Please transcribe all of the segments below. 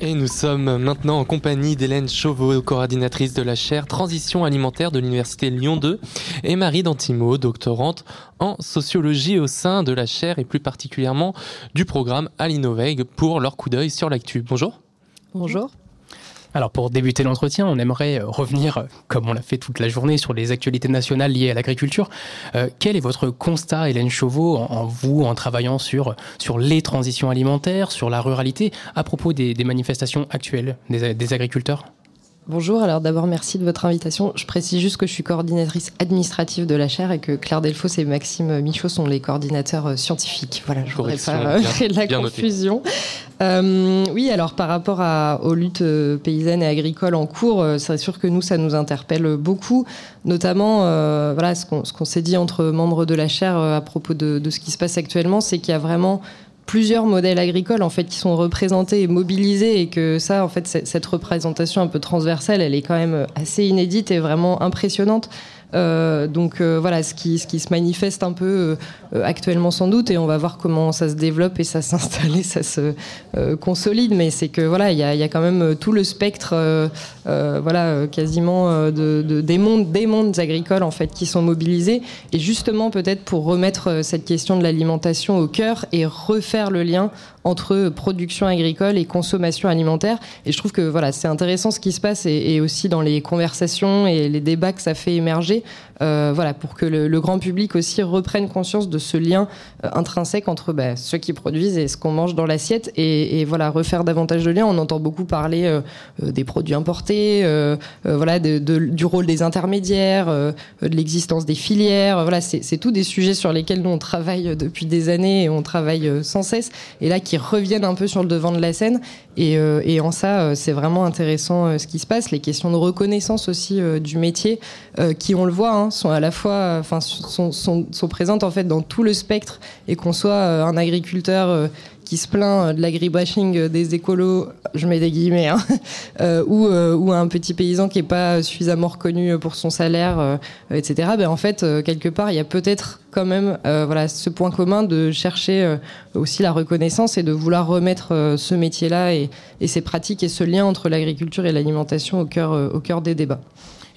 Et nous sommes maintenant en compagnie d'Hélène Chauveau, coordinatrice de la chaire Transition alimentaire de l'Université Lyon 2, et Marie Dantimo, doctorante en sociologie au sein de la chaire et plus particulièrement du programme Alinoveg pour leur coup d'œil sur l'actu. Bonjour. Bonjour. Alors pour débuter l'entretien, on aimerait euh, revenir, euh, comme on l'a fait toute la journée, sur les actualités nationales liées à l'agriculture. Euh, quel est votre constat, Hélène Chauveau, en, vous, en travaillant sur, sur les transitions alimentaires, sur la ruralité, à propos des, manifestations actuelles des agriculteurs? Bonjour, alors d'abord merci de votre invitation. Je précise juste que je suis coordinatrice administrative de la chaire et que Claire Delfos et Maxime Michaud sont les coordinateurs scientifiques. Voilà, je voudrais pas créer de la confusion. Euh, oui, alors par rapport à, aux luttes euh, paysannes et agricoles en cours, c'est sûr que nous, ça nous interpelle beaucoup, notamment voilà, ce qu'on s'est dit entre membres de la chaire à propos de, de ce qui se passe actuellement, c'est qu'il y a vraiment plusieurs modèles agricoles en fait qui sont représentés et mobilisés et que ça en fait cette représentation un peu transversale elle est quand même assez inédite et vraiment impressionnante. euh, donc euh, voilà, ce qui, se manifeste un peu euh, actuellement sans doute, et on va voir comment ça se développe et ça s'installe et ça se consolide. Mais c'est que voilà, il y a, quand même tout le spectre, voilà, quasiment de, des mondes, des mondes agricoles en fait qui sont mobilisés. Et justement peut-être pour remettre cette question de l'alimentation au cœur et refaire le lien entre production agricole et consommation alimentaire. Et je trouve que voilà, c'est intéressant ce qui se passe et, aussi dans les conversations et les débats que ça fait émerger, euh, voilà, pour que le, grand public aussi reprenne conscience de ce lien euh, intrinsèque entre bah, ceux qui produisent et ce qu'on mange dans l'assiette et, voilà, refaire davantage de liens. On entend beaucoup parler euh, des produits importés, voilà, du rôle des intermédiaires, de l'existence des filières. Voilà, c'est tout des sujets sur lesquels nous on travaille depuis des années et on travaille sans cesse. Et là, qui reviennent un peu sur le devant de la scène. Et, euh, en ça, euh, c'est vraiment intéressant euh, ce qui se passe. Les questions de reconnaissance aussi du métier, qui on le voit, hein, sont à la fois, enfin, sont, sont, présentes en fait dans tout le spectre. Et qu'on soit un agriculteur qui se plaint de l'agribashing des écolos, je mets des guillemets, hein, euh, ou, euh, ou, un petit paysan qui n'est pas suffisamment reconnu pour son salaire, euh, etc. Ben en fait, quelque part, il y a peut-être quand même voilà, ce point commun de chercher aussi la reconnaissance et de vouloir remettre ce métier-là et, ces pratiques et ce lien entre l'agriculture et l'alimentation au cœur, des débats.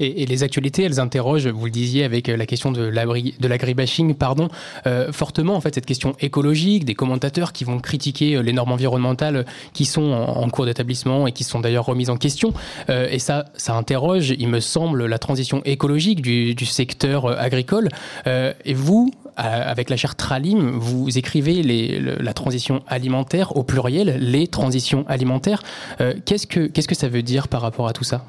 Et, les actualités, elles interrogent, vous le disiez, avec euh, la question de l'agribashing, pardon, euh, fortement en fait cette question écologique, des commentateurs qui vont critiquer euh, les normes environnementales qui sont en, cours d'établissement et qui sont d'ailleurs remises en question. et ça, ça interroge, il me semble, la transition écologique du, secteur agricole. et vous, avec la chaire Tralim, vous écrivez la transition alimentaire au pluriel, les transitions alimentaires. qu'est-ce que qu'est-ce que ça veut dire par rapport à tout ça?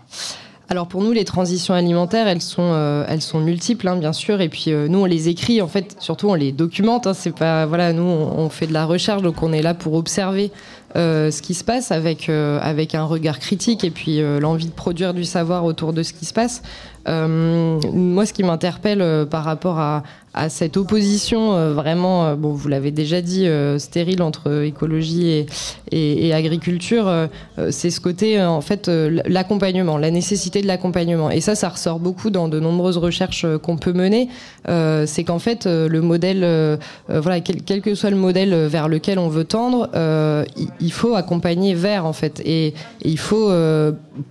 Alors pour nous, les transitions alimentaires, elles sont, euh, multiples, hein, bien sûr. Et puis euh, nous, on les écrit, en fait, surtout on les documente. Hein, c'est pas, voilà, nous, on, fait de la recherche, donc on est là pour observer euh, ce qui se passe avec, avec un regard critique et puis l'envie de produire du savoir autour de ce qui se passe. moi, ce qui m'interpelle par rapport à, cette opposition euh, vraiment, euh, bon, vous l'avez déjà dit, euh, stérile entre écologie et, agriculture, c'est ce côté, en fait, l'accompagnement, la nécessité de l'accompagnement. Et ça, ça ressort beaucoup dans de nombreuses recherches qu'on peut mener. c'est qu'en fait, le modèle, voilà, quel, que soit le modèle vers lequel on veut tendre, faut accompagner vers, en fait. Et, il faut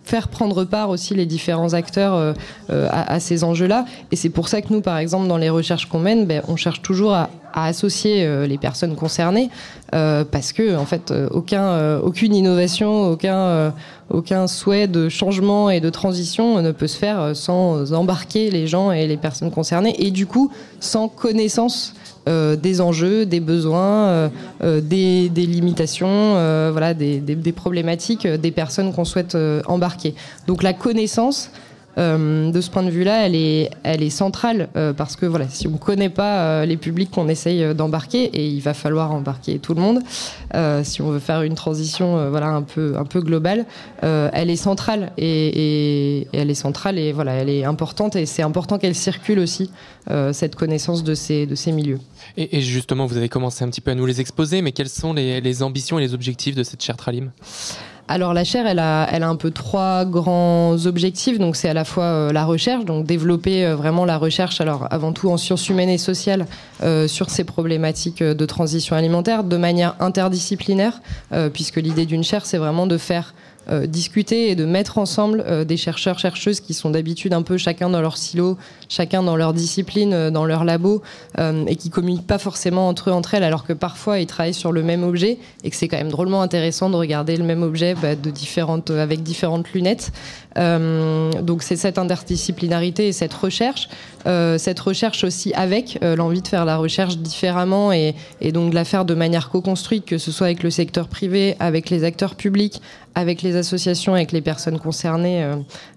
faire prendre part aussi les différents acteurs à, à ces enjeux-là. Et c'est pour ça que nous, par exemple, dans les recherches qu'on mène, ben, on cherche toujours à, associer euh, les personnes concernées euh, parce que en fait euh, aucun, aucune innovation, aucun, aucun souhait de changement et de transition ne peut se faire sans embarquer les gens et les personnes concernées et du coup sans connaissance des enjeux, des besoins, des, limitations, voilà, des, des, problématiques des personnes qu'on souhaite embarquer. Donc la connaissance, euh, de ce point de vue-là, elle est, elle est centrale euh, parce que voilà, si on ne connaît pas euh, les publics qu'on essaye d'embarquer, et il va falloir embarquer tout le monde, si on veut faire une transition voilà un peu un peu globale, elle est centrale et, elle est centrale et voilà, elle est importante et c'est important qu'elle circule aussi cette connaissance de ces de ces milieux. Et, justement, vous avez commencé un petit peu à nous les exposer, mais quelles sont les, ambitions et les objectifs de cette charte Tralim? Alors la chaire, elle a, elle a un peu trois grands objectifs. Donc c'est à la fois euh, la recherche, donc développer euh, vraiment la recherche, alors avant tout en sciences humaines et sociales, euh, sur ces problématiques de transition alimentaire de manière interdisciplinaire, puisque l'idée d'une chaire, c'est vraiment de faire euh, discuter et de mettre ensemble euh, des chercheurs, chercheuses qui sont d'habitude un peu chacun dans leur silo, chacun dans leur discipline, euh, dans leur labo, et qui communiquent pas forcément entre eux, entre elles, alors que parfois ils travaillent sur le même objet et que c'est quand même drôlement intéressant de regarder le même objet bah, de différentes, avec différentes lunettes. donc c'est cette interdisciplinarité et cette recherche, cette recherche aussi avec l'envie de faire la recherche différemment et, et donc de la faire de manière co-construite, que ce soit avec le secteur privé, avec les acteurs publics, avec les associations, avec les personnes concernées, euh,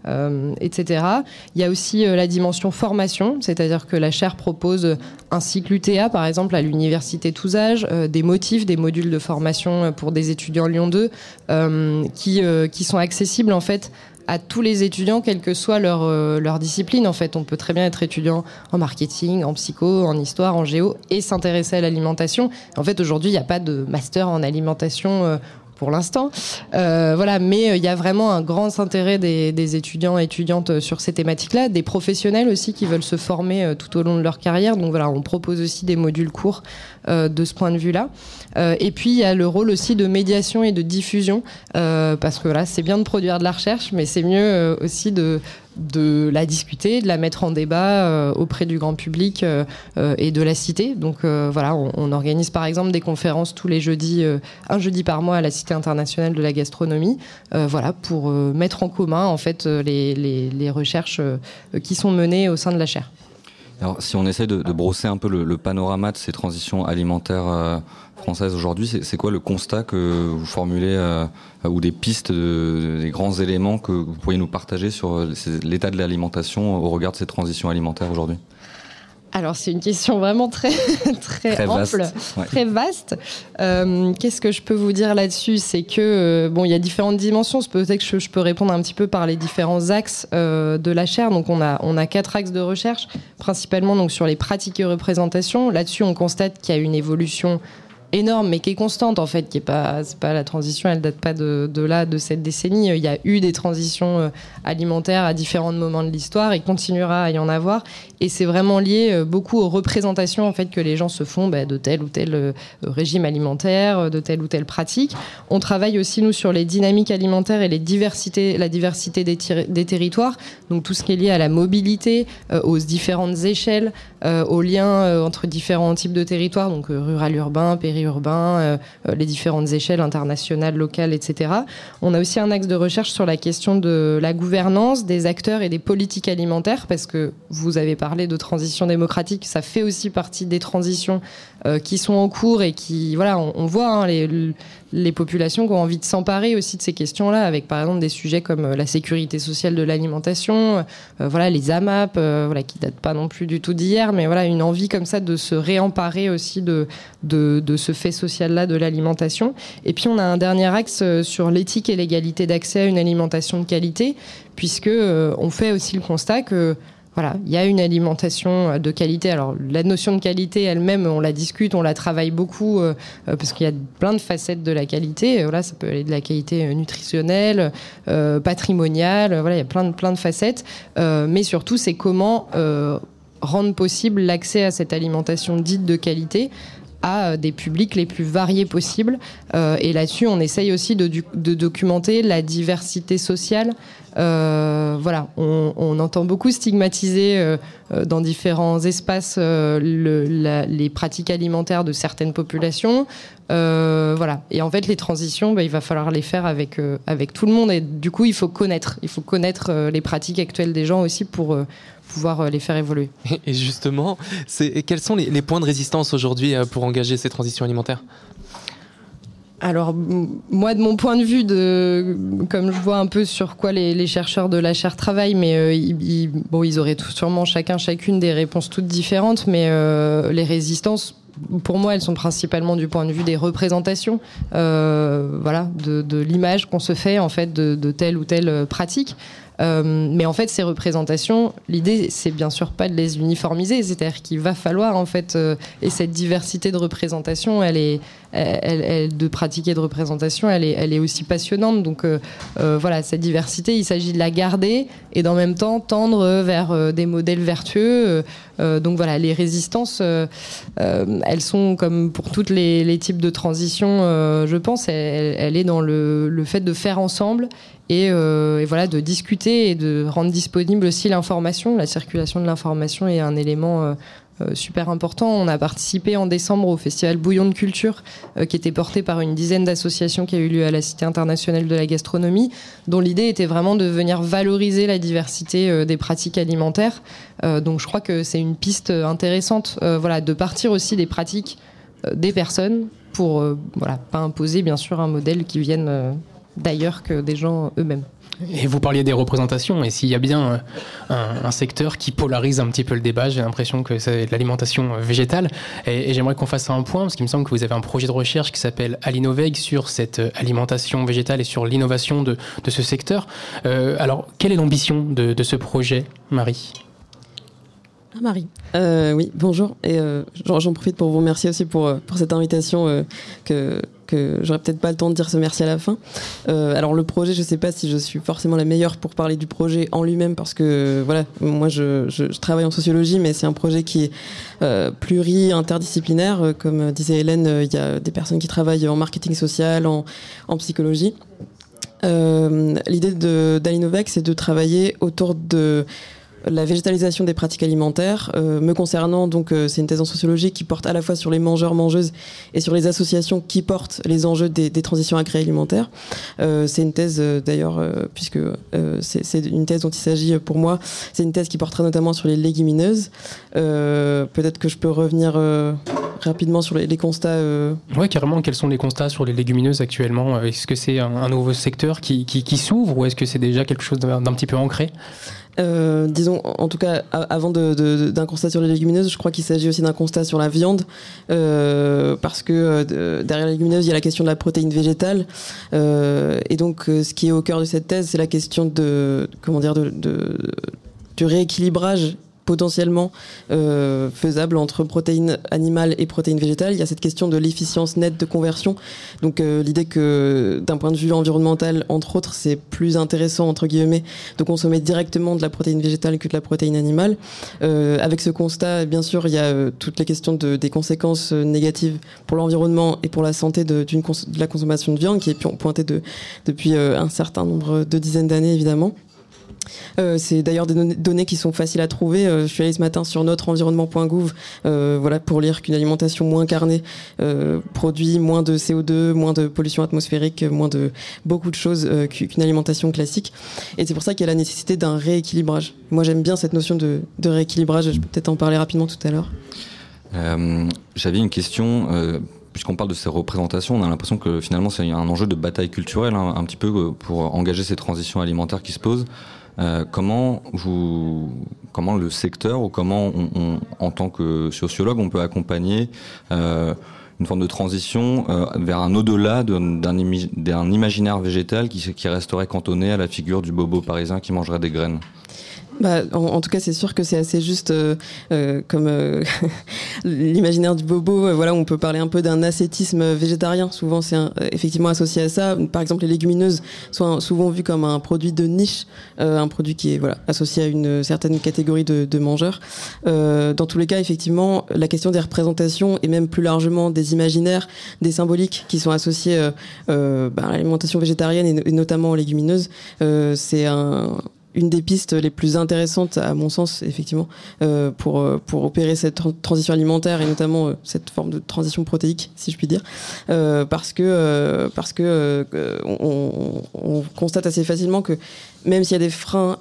euh, etc. Il y a aussi euh, la dimension formation, c'est-à-dire que la chaire propose un cycle UTA, par exemple, à l'université tous âges, des motifs, des modules de formation pour des étudiants Lyon 2, qui, qui sont accessibles en fait à tous les étudiants, quelle que soit leur, leur discipline. En fait, on peut très bien être étudiant en marketing, en psycho, en histoire, en géo et s'intéresser à l'alimentation. En fait, aujourd'hui, il n'y a pas de master en alimentation pour l'instant. Euh, voilà, mais euh, il y a vraiment un grand intérêt des, étudiants et étudiantes euh, sur ces thématiques-là, des professionnels aussi qui veulent se former tout au long de leur carrière. Donc voilà, on propose aussi des modules courts de ce point de vue-là. et puis il y a le rôle aussi de médiation et de diffusion, parce que voilà, c'est bien de produire de la recherche, mais c'est mieux aussi de de la discuter, de la mettre en débat euh, auprès du grand public euh, euh, et de la cité. Donc voilà, on, organise par exemple des conférences tous les jeudis, un jeudi par mois à la Cité internationale de la gastronomie, voilà pour mettre en commun en fait les, recherches qui sont menées au sein de la chaire. Alors, si on essaie de, brosser un peu le, panorama de ces transitions alimentaires françaises aujourd'hui, c'est quoi le constat que vous formulez ou des pistes, des grands éléments que vous pourriez nous partager sur l'état de l'alimentation au regard de ces transitions alimentaires aujourd'hui? Alors c'est une question vraiment très très, ample, très vaste. Euh, qu'est-ce que je peux vous dire là-dessus? C'est que euh, bon, il y a différentes dimensions. Peut-être que je, peux répondre un petit peu par les différents axes euh, de la chaire. Donc on a on a quatre axes de recherche, principalement donc sur les pratiques et représentations. Là-dessus, on constate qu'il y a une évolution énorme, mais qui est constante en fait, qui est pas, pas la transition, elle date pas de, là, de cette décennie. Il y a eu des transitions euh, alimentaires à différents moments de l'histoire et continuera à y en avoir. Et c'est vraiment lié euh, beaucoup aux représentations en fait que les gens se font bah, de tel ou tel euh, régime alimentaire, de telle ou telle pratique. On travaille aussi nous sur les dynamiques alimentaires et les diversités, la diversité des, des territoires. Donc tout ce qui est lié à la mobilité, aux différentes échelles, aux liens entre différents types de territoires, donc rural, urbain, périurbain urbain, euh, euh, les différentes échelles internationales, locales, etc. On a aussi un axe de recherche sur la question de la gouvernance des acteurs et des politiques alimentaires, parce que vous avez parlé de transition démocratique, ça fait aussi partie des transitions euh, qui sont en cours et qui, voilà, on, voit hein, les, les populations qui ont envie de s'emparer aussi de ces questions-là, avec par exemple des sujets comme la sécurité sociale de l'alimentation, voilà, les AMAP, voilà, qui datent pas non plus du tout d'hier, mais voilà, une envie comme ça de se réemparer aussi de, de, de ce fait social-là de l'alimentation. Et puis on a un dernier axe euh, sur l'éthique et l'égalité d'accès à une alimentation de qualité, puisque euh, on fait aussi le constat que voilà, il y a une alimentation euh, de qualité. Alors la notion de qualité elle-même, on la discute, on la travaille beaucoup parce qu'il y a plein de facettes de la qualité. Ça peut aller de la qualité nutritionnelle, patrimoniale. Il y a plein de plein de facettes. mais surtout, c'est comment rendre possible l'accès à cette alimentation dite de qualité à euh, des publics les plus variés possibles. Euh, et là-dessus, on essaye aussi de, documenter la diversité sociale. Euh, voilà, on, entend beaucoup stigmatiser dans différents espaces les pratiques alimentaires de certaines populations. voilà. Et en fait, les transitions, bah, il va falloir les faire avec, avec tout le monde. Et du coup, il faut connaître. Il faut connaître les pratiques actuelles des gens aussi pour, pouvoir euh, les faire évoluer. Et justement, quels sont les, points de résistance aujourd'hui euh, pour engager ces transitions alimentaires? Alors moi de mon point de vue de comme je vois un peu sur quoi les, chercheurs de la chaire travaillent mais euh, ils, bon ils auraient tout, sûrement chacun chacune des réponses toutes différentes mais les résistances pour moi, elles sont principalement du point de vue des représentations, voilà, de, l'image qu'on se fait en fait de, telle ou telle pratique. Mais en fait, ces représentations, l'idée, c'est bien sûr pas de les uniformiser, c'est-à-dire qu'il va falloir en fait, et cette diversité de représentation, elle est, elle, de pratiquer de représentation, elle est, elle est aussi passionnante. Donc voilà, cette diversité, il s'agit de la garder et d'en même temps tendre vers des modèles vertueux. donc voilà, les résistances, elles sont comme pour tous les, types de transition, je pense, elle, est dans le, le, fait de faire ensemble euh, et, voilà de discuter et de rendre disponible aussi l'information. La circulation de l'information est un élément euh, euh, super important. On a participé en décembre au festival Bouillon de Culture, qui était porté par une dizaine d'associations qui a eu lieu à la Cité internationale de la gastronomie, dont l'idée était vraiment de venir valoriser la diversité des pratiques alimentaires. donc je crois que c'est une piste intéressante, voilà, de partir aussi des pratiques des personnes pour, voilà, pas imposer bien sûr un modèle qui vienne d'ailleurs que des gens eux-mêmes. Et vous parliez des représentations, et s'il y a bien euh, un, secteur qui polarise un petit peu le débat, j'ai l'impression que c'est l'alimentation végétale. Et, j'aimerais qu'on fasse un point, parce qu'il me semble que vous avez un projet de recherche qui s'appelle Alinoveg sur cette alimentation végétale et sur l'innovation de, ce secteur. Euh, alors, quelle est l'ambition de, ce projet, Marie? Ah, Marie. Euh, oui, bonjour. Et j'en profite pour vous remercier aussi pour, pour cette invitation que, que j'aurais peut-être pas le temps de dire ce merci à la fin. Euh, alors le projet, je sais pas si je suis forcément la meilleure pour parler du projet en lui-même parce que voilà, moi je, travaille en sociologie, mais c'est un projet qui est euh, pluri-interdisciplinaire. Euh, comme disait Hélène, euh, il y a des personnes qui travaillent en marketing social, en, en psychologie. L'idée d'Alinovec, c'est de travailler autour de la végétalisation des pratiques alimentaires. Euh, me concernant, donc, euh, c'est une thèse en sociologie qui porte à la fois sur les mangeurs-mangeuses et sur les associations qui portent les enjeux des, transitions agroalimentaires. Euh, c'est une thèse, d'ailleurs, puisque c'est une thèse dont il s'agit pour moi, c'est une thèse qui portera notamment sur les légumineuses. Peut-être que je peux revenir rapidement sur les, constats. Oui, carrément. Quels sont les constats sur les légumineuses actuellement? Est-ce que c'est un, nouveau secteur qui, qui s'ouvre ou est-ce que c'est déjà quelque chose d'un petit peu ancré? Euh, en tout cas, avant d'un constat sur les légumineuses, je crois qu'il s'agit aussi d'un constat sur la viande, euh, parce que euh, derrière les légumineuses, il y a la question de la protéine végétale, et donc ce qui est au cœur de cette thèse, c'est la question de, comment dire, de, du rééquilibrage potentiellement euh, faisable entre protéines animales et protéines végétales. Il y a cette question de l'efficience nette de conversion. Donc euh, l'idée que d'un point de vue environnemental, entre autres, c'est plus intéressant entre guillemets de consommer directement de la protéine végétale que de la protéine animale. Euh, avec ce constat, bien sûr, il y a euh, toutes les questions de, des conséquences euh, négatives pour l'environnement et pour la santé de, de la consommation de viande qui est pointée de, depuis un certain nombre de dizaines d'années évidemment. Euh, c'est d'ailleurs des données qui sont faciles à trouver. Euh, je suis allée ce matin sur notre environnement.gouv euh, voilà, pour lire qu'une alimentation moins carnée produit moins de CO2, moins de pollution atmosphérique, moins de beaucoup de choses qu'une alimentation classique. Et c'est pour ça qu'il y a la nécessité d'un rééquilibrage. Moi j'aime bien cette notion de, de rééquilibrage, je peux peut-être en parler rapidement tout à l'heure. J'avais une question puisqu'on parle de ces représentations, on a l'impression que finalement c'est un enjeu de bataille culturelle, hein, un petit peu pour engager ces transitions alimentaires qui se posent. Euh, comment vous, comment le secteur ou comment on, en tant que sociologue on peut accompagner euh, une forme de transition euh, vers un au-delà d'un imaginaire végétal qui, qui resterait cantonné à la figure du bobo parisien qui mangerait des graines? Bah, en, tout cas, c'est sûr que c'est assez juste euh, euh comme euh, l'imaginaire du bobo. Euh, voilà, on peut parler un peu d'un ascétisme végétarien. Souvent, c'est effectivement associé à ça. Par exemple, les légumineuses sont souvent vues comme un produit de niche, un produit qui est voilà associé à une certaine catégorie de, de mangeurs. dans tous les cas, effectivement, la question des représentations et même plus largement des imaginaires, des symboliques qui sont associés bah, à l'alimentation végétarienne et, et, notamment aux légumineuses, c'est un une des pistes les plus intéressantes, à mon sens, effectivement, euh, pour, euh, pour opérer cette transition alimentaire et notamment euh, cette forme de transition protéique, si je puis dire, parce que, parce que on, on, constate assez facilement que même s'il y a des freins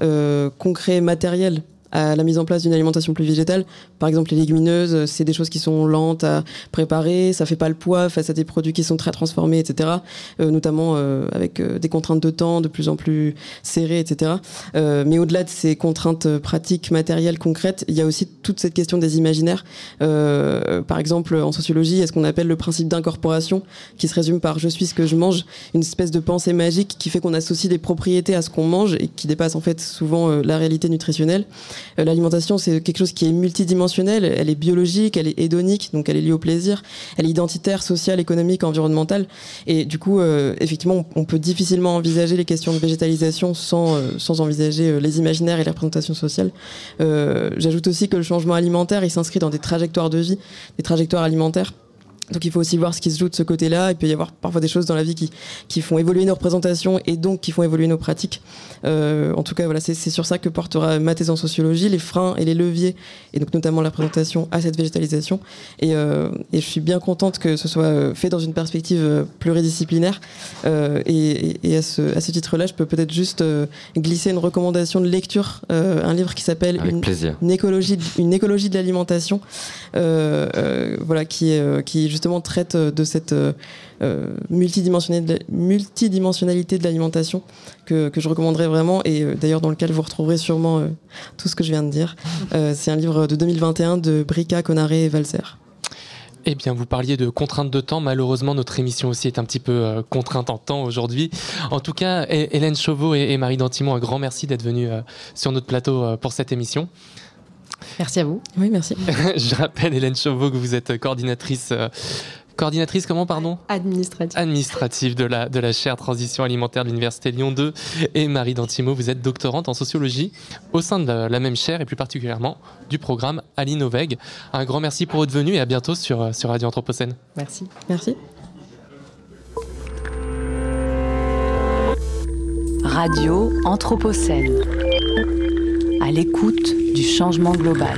concrets, matériels à la mise en place d'une alimentation plus végétale. Par exemple, les légumineuses, c'est des choses qui sont lentes à préparer, ça fait pas le poids face à des produits qui sont très transformés, etc. notamment avec des contraintes de temps de plus en plus serrées, etc. mais au-delà de ces contraintes pratiques, matérielles, concrètes, il y a aussi toute cette question des imaginaires. par exemple, en sociologie, est ce qu'on appelle le principe d'incorporation, qui se résume par je suis ce que je mange, une espèce de pensée magique qui fait qu'on associe des propriétés à ce qu'on mange et qui dépasse en fait souvent euh, la réalité nutritionnelle. Euh, l'alimentation, c'est quelque chose qui est multidimensionnel, elle est biologique, elle est hédonique, donc elle est liée au plaisir, elle est identitaire, sociale, économique, environnementale. Et du coup, euh, effectivement, on peut difficilement envisager les questions de végétalisation sans, sans envisager les imaginaires et les représentations sociales. J'ajoute aussi que le changement alimentaire, il s'inscrit dans des trajectoires de vie, des trajectoires alimentaires donc il faut aussi voir ce qui se joue de ce côté-là. Il peut y avoir parfois des choses dans la vie qui, qui font évoluer nos représentations et donc qui font évoluer nos pratiques. Euh, en tout cas, voilà, c'est sur ça que portera ma thèse en sociologie, les freins et les leviers, et donc notamment la présentation à cette végétalisation. Et, euh, et je suis bien contente que ce soit euh, fait dans une perspective pluridisciplinaire. Euh, et, et, à ce, à ce titre-là, je peux peut-être juste glisser une recommandation de lecture, un livre qui s'appelle une, une, écologie, une écologie de l'alimentation, voilà, qui, qui justement traite de cette euh, multidimensionnalité de l'alimentation que, je recommanderais vraiment et euh, d'ailleurs dans lequel vous retrouverez sûrement euh, tout ce que je viens de dire. c'est un livre de 2021 de Brica, Conaré et Valser. Eh bien, vous parliez de contraintes de temps. Malheureusement, notre émission aussi est un petit peu contrainte en temps aujourd'hui. En tout cas, Hélène Chauveau et, Marie Dantimon, un grand merci d'être venues sur notre plateau pour cette émission. Merci à vous. Oui, merci. je rappelle, Hélène Chauveau, que vous êtes coordinatrice Coordinatrice, comment, pardon? Administrative. Administrative de la, de la chaire Transition alimentaire de l'Université Lyon 2. Et Marie Dantimo, vous êtes doctorante en sociologie au sein de la, même chaire et plus particulièrement du programme Alinoveg. Un grand merci pour votre venue et à bientôt sur, sur Radio Anthropocène. Merci. Merci. Radio Anthropocène. À l'écoute du changement global.